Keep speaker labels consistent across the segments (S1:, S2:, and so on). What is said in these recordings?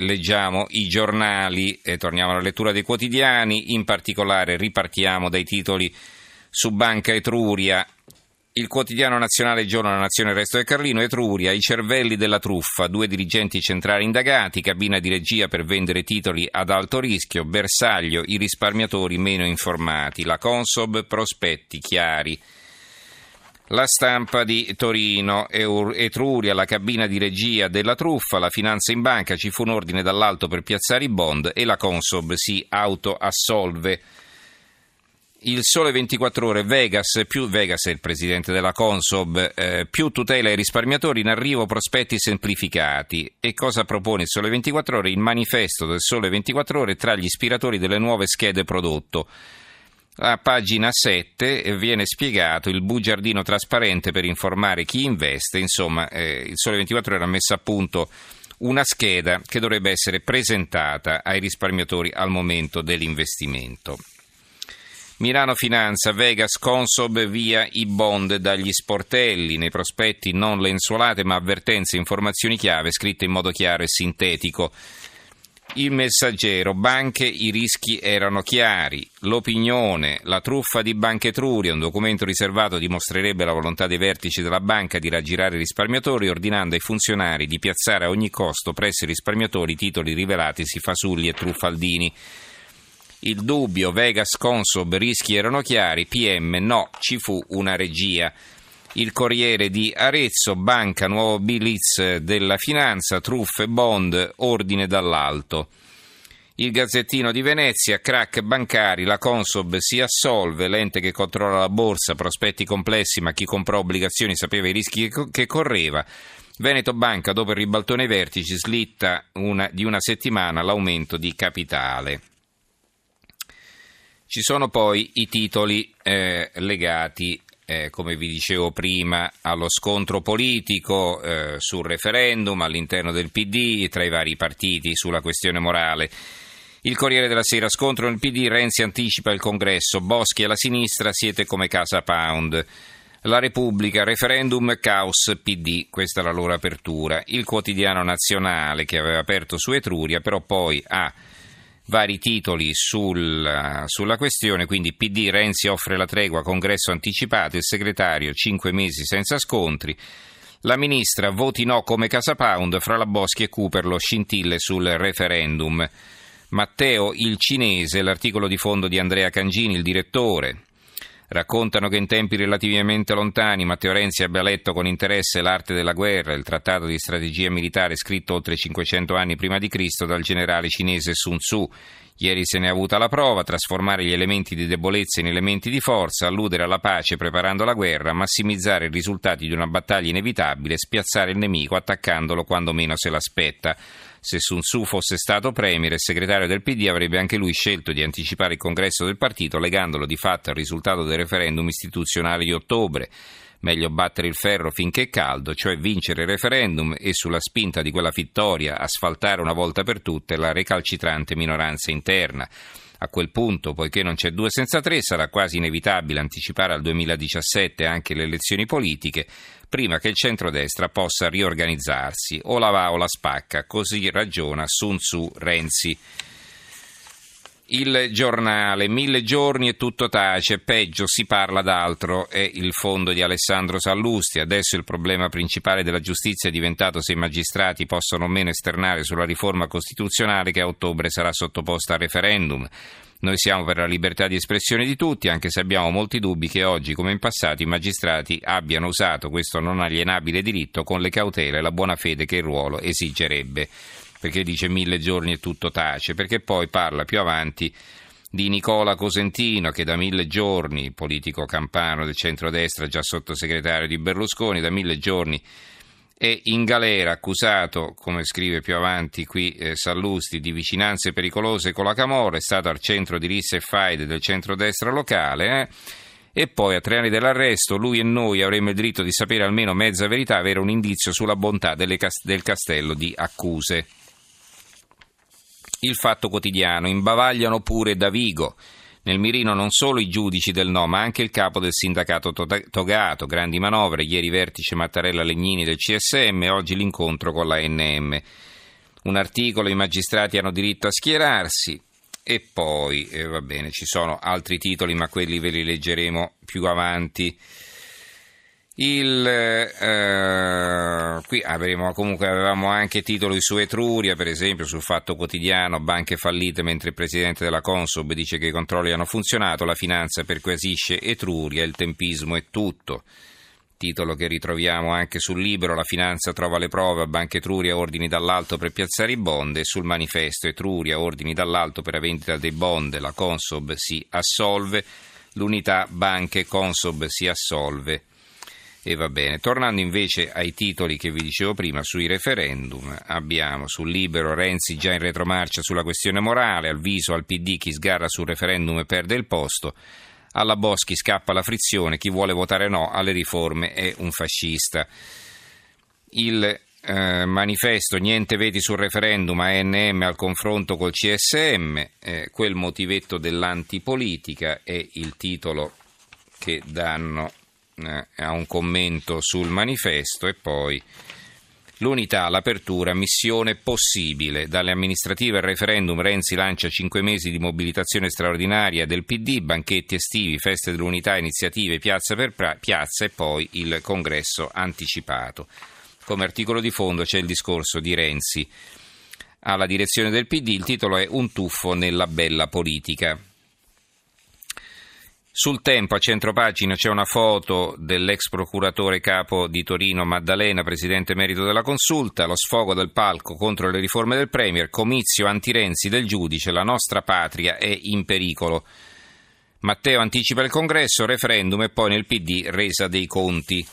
S1: leggiamo i giornali e torniamo alla lettura dei quotidiani, in particolare ripartiamo dai titoli su Banca Etruria. Il quotidiano nazionale Giorno della Nazione Resto del Carlino, Etruria, i cervelli della truffa, due dirigenti centrali indagati, cabina di regia per vendere titoli ad alto rischio, bersaglio, i risparmiatori meno informati, la Consob, prospetti chiari. La stampa di Torino, Etruria, la cabina di regia della truffa, la finanza in banca, ci fu un ordine dall'alto per piazzare i bond e la Consob si autoassolve. Il Sole 24 Ore, Vegas, più, Vegas è il presidente della Consob, eh, più tutela ai risparmiatori in arrivo prospetti semplificati. E cosa propone il Sole 24 Ore? Il manifesto del Sole 24 Ore tra gli ispiratori delle nuove schede prodotto. A pagina 7 viene spiegato il bugiardino trasparente per informare chi investe, insomma eh, il Sole 24 era messo a punto una scheda che dovrebbe essere presentata ai risparmiatori al momento dell'investimento. Milano Finanza, Vegas, Consob via i bond dagli sportelli, nei prospetti non lenzuolate ma avvertenze, informazioni chiave scritte in modo chiaro e sintetico. Il messaggero, banche, i rischi erano chiari. L'opinione, la truffa di Banca Etruria, un documento riservato dimostrerebbe la volontà dei vertici della banca di raggirare i risparmiatori ordinando ai funzionari di piazzare a ogni costo presso i risparmiatori titoli rivelatisi fasulli e truffaldini. Il dubbio, Vegas Consob, rischi erano chiari, PM no, ci fu una regia. Il Corriere di Arezzo, banca, nuovo blitz della finanza, truffe, bond, ordine dall'alto. Il Gazzettino di Venezia, crack bancari, la Consob si assolve, l'ente che controlla la borsa, prospetti complessi, ma chi comprò obbligazioni sapeva i rischi che correva. Veneto Banca, dopo il ribaltone ai vertici, slitta una, di una settimana l'aumento di capitale. Ci sono poi i titoli eh, legati eh, come vi dicevo prima, allo scontro politico eh, sul referendum all'interno del PD tra i vari partiti sulla questione morale. Il Corriere della Sera, scontro nel PD, Renzi anticipa il congresso, Boschi alla sinistra, siete come Casa Pound. La Repubblica, referendum, caos, PD, questa è la loro apertura. Il quotidiano nazionale che aveva aperto su Etruria, però poi ha vari titoli sul, sulla questione, quindi PD Renzi offre la tregua, congresso anticipato, il segretario 5 mesi senza scontri, la ministra voti no come Casa Pound, fra la Boschi e Cooper scintille sul referendum. Matteo il cinese, l'articolo di fondo di Andrea Cangini, il direttore. Raccontano che in tempi relativamente lontani Matteo Renzi abbia letto con interesse L'arte della guerra, il trattato di strategia militare scritto oltre 500 anni prima di Cristo dal generale cinese Sun Tzu. Ieri se ne è avuta la prova, trasformare gli elementi di debolezza in elementi di forza, alludere alla pace preparando la guerra, massimizzare i risultati di una battaglia inevitabile, spiazzare il nemico attaccandolo quando meno se l'aspetta. Se Sun Tzu fosse stato premier e segretario del PD avrebbe anche lui scelto di anticipare il congresso del partito legandolo di fatto al risultato del referendum istituzionale di ottobre. Meglio battere il ferro finché è caldo, cioè vincere il referendum e sulla spinta di quella vittoria asfaltare una volta per tutte la recalcitrante minoranza interna. A quel punto, poiché non c'è due senza tre, sarà quasi inevitabile anticipare al 2017 anche le elezioni politiche, prima che il centrodestra possa riorganizzarsi. O la va o la spacca, così ragiona Sun Tzu Renzi. Il giornale, mille giorni e tutto tace, peggio si parla d'altro, è il fondo di Alessandro Sallusti. Adesso il problema principale della giustizia è diventato se i magistrati possono o meno esternare sulla riforma costituzionale che a ottobre sarà sottoposta a referendum. Noi siamo per la libertà di espressione di tutti, anche se abbiamo molti dubbi che oggi, come in passato, i magistrati abbiano usato questo non alienabile diritto con le cautele e la buona fede che il ruolo esigerebbe perché dice mille giorni e tutto tace, perché poi parla più avanti di Nicola Cosentino che da mille giorni, politico campano del centrodestra, già sottosegretario di Berlusconi, da mille giorni è in galera accusato, come scrive più avanti qui eh, Sallusti, di vicinanze pericolose con la Camorra, è stato al centro di risse e faide del centrodestra locale. Eh? E poi a tre anni dell'arresto lui e noi avremmo il diritto di sapere almeno mezza verità, avere un indizio sulla bontà cas- del castello di accuse. Il Fatto Quotidiano. Imbavagliano pure Davigo. Nel mirino non solo i giudici del no, ma anche il capo del sindacato Togato. Grandi manovre, ieri vertice Mattarella Legnini del CSM, oggi l'incontro con la NM. un articolo, i magistrati hanno diritto a schierarsi e poi, eh, va bene, ci sono altri titoli ma quelli ve li leggeremo più avanti. Il, eh, qui avremo, comunque avevamo anche titoli su Etruria, per esempio sul Fatto Quotidiano, banche fallite mentre il presidente della Consob dice che i controlli hanno funzionato, la finanza perquisisce Etruria, il tempismo è tutto. Titolo che ritroviamo anche sul libro La finanza trova le prove, Banca Etruria ordini dall'alto per piazzare i bond e sul manifesto Etruria ordini dall'alto per la vendita dei bond, la Consob si assolve, l'unità banche Consob si assolve e va bene. Tornando invece ai titoli che vi dicevo prima sui referendum, abbiamo sul libero Renzi già in retromarcia sulla questione morale, al viso al PD chi sgarra sul referendum e perde il posto, alla Boschi scappa la frizione, chi vuole votare no alle riforme è un fascista. Il eh, manifesto niente veti sul referendum ANM al confronto col CSM, eh, quel motivetto dell'antipolitica è il titolo che danno eh, a un commento sul manifesto e poi l'unità, l'apertura, missione possibile. Dalle amministrative al referendum Renzi lancia cinque mesi di mobilitazione straordinaria del PD, banchetti estivi, feste dell'unità, iniziative piazza per piazza e poi il congresso anticipato. Come articolo di fondo c'è il discorso di Renzi alla direzione del PD, il titolo è Un tuffo nella bella politica. Sul tempo a centropagina c'è una foto dell'ex procuratore capo di Torino Maddalena, presidente merito della consulta, lo sfogo del palco contro le riforme del Premier, comizio anti-Renzi del giudice, la nostra patria è in pericolo. Matteo anticipa il congresso, referendum e poi nel PD resa dei conti.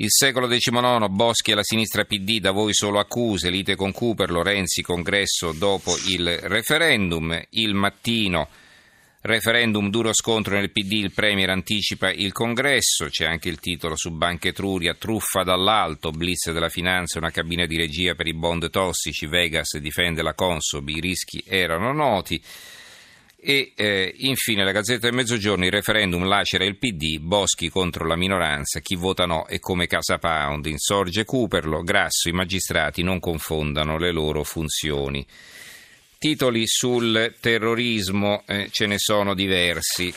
S1: Il secolo XIX, Boschi e la sinistra PD, da voi solo accuse, lite con Cooper, Lorenzi, congresso dopo il referendum. Il mattino Referendum duro scontro nel PD, il Premier anticipa il congresso, c'è anche il titolo su Banca Etruria, truffa dall'alto, blitz della finanza, una cabina di regia per i bond tossici, Vegas difende la Consob, i rischi erano noti. E eh, infine la Gazzetta del Mezzogiorno, il referendum lacera il PD, Boschi contro la minoranza, chi vota no è come Casa Pound, insorge Cooperlo, Grasso, i magistrati non confondano le loro funzioni. Titoli sul terrorismo eh, ce ne sono diversi.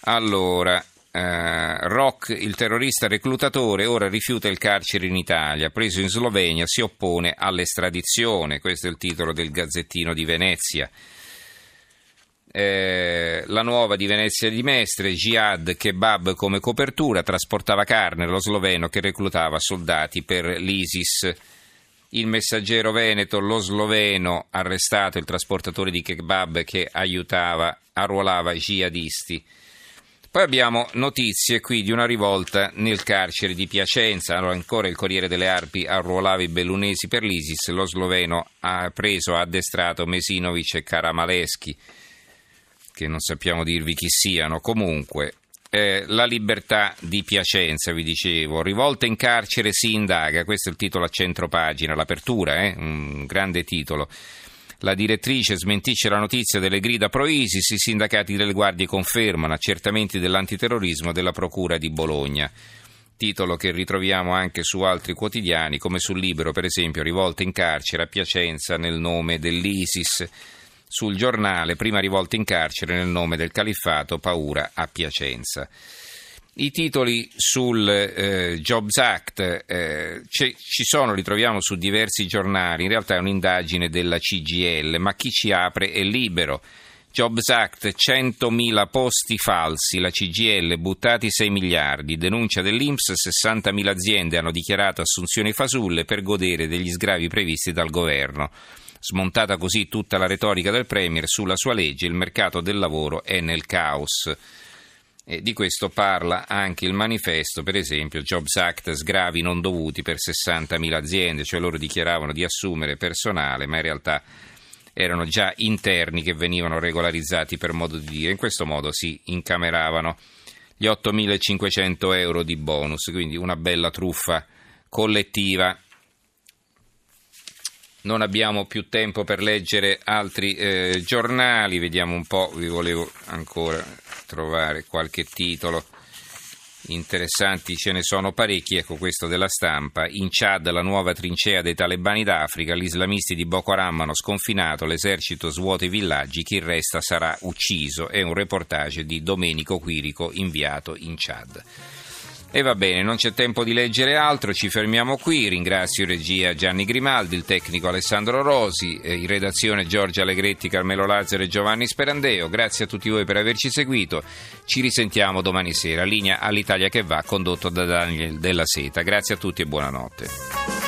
S1: Allora, eh, Rock, il terrorista reclutatore, ora rifiuta il carcere in Italia, preso in Slovenia, si oppone all'estradizione. Questo è il titolo del Gazzettino di Venezia. Eh, la nuova di Venezia di Mestre, Jihad Kebab come copertura, trasportava carne, lo sloveno che reclutava soldati per l'ISIS il messaggero veneto, lo sloveno, arrestato il trasportatore di kebab che aiutava, arruolava jihadisti. Poi abbiamo notizie qui di una rivolta nel carcere di Piacenza. Allora, ancora il Corriere delle Arpi arruolava i bellunesi per l'ISIS. Lo sloveno ha preso, ha addestrato Mesinovic e Karamaleschi, che non sappiamo dirvi chi siano. Comunque, eh, la libertà di Piacenza, vi dicevo, rivolta in carcere si indaga, questo è il titolo a centro pagina, l'apertura, eh? un grande titolo. La direttrice smentisce la notizia delle grida pro-ISIS, i sindacati delle guardie confermano accertamenti dell'antiterrorismo della Procura di Bologna. Titolo che ritroviamo anche su altri quotidiani, come sul Libero, per esempio, rivolta in carcere a Piacenza nel nome dell'ISIS sul giornale, prima rivolta in carcere nel nome del califfato, paura a Piacenza. I titoli sul eh, Jobs Act eh, ci sono, li troviamo su diversi giornali, in realtà è un'indagine della CGL, ma chi ci apre è libero. Jobs Act, 100.000 posti falsi, la CGL buttati 6 miliardi, denuncia dell'Inps, 60.000 aziende hanno dichiarato assunzioni fasulle per godere degli sgravi previsti dal governo. Smontata così tutta la retorica del Premier sulla sua legge, il mercato del lavoro è nel caos. E di questo parla anche il manifesto, per esempio, Jobs Act sgravi non dovuti per 60.000 aziende, cioè loro dichiaravano di assumere personale, ma in realtà erano già interni che venivano regolarizzati per modo di dire. In questo modo si incameravano gli 8.500 euro di bonus, quindi una bella truffa collettiva non abbiamo più tempo per leggere altri eh, giornali, vediamo un po', vi volevo ancora trovare qualche titolo interessanti ce ne sono parecchi, ecco questo della stampa. In Chad la nuova trincea dei talebani d'Africa, gli islamisti di Boko Haram hanno sconfinato, l'esercito svuota i villaggi, chi resta sarà ucciso. È un reportage di Domenico Quirico inviato in Chad. E va bene, non c'è tempo di leggere altro, ci fermiamo qui. Ringrazio in regia Gianni Grimaldi, il tecnico Alessandro Rosi, eh, in redazione Giorgia Allegretti, Carmelo Lazzaro e Giovanni Sperandeo. Grazie a tutti voi per averci seguito. Ci risentiamo domani sera. Linea all'Italia che va, condotto da Daniel Della Seta. Grazie a tutti e buonanotte.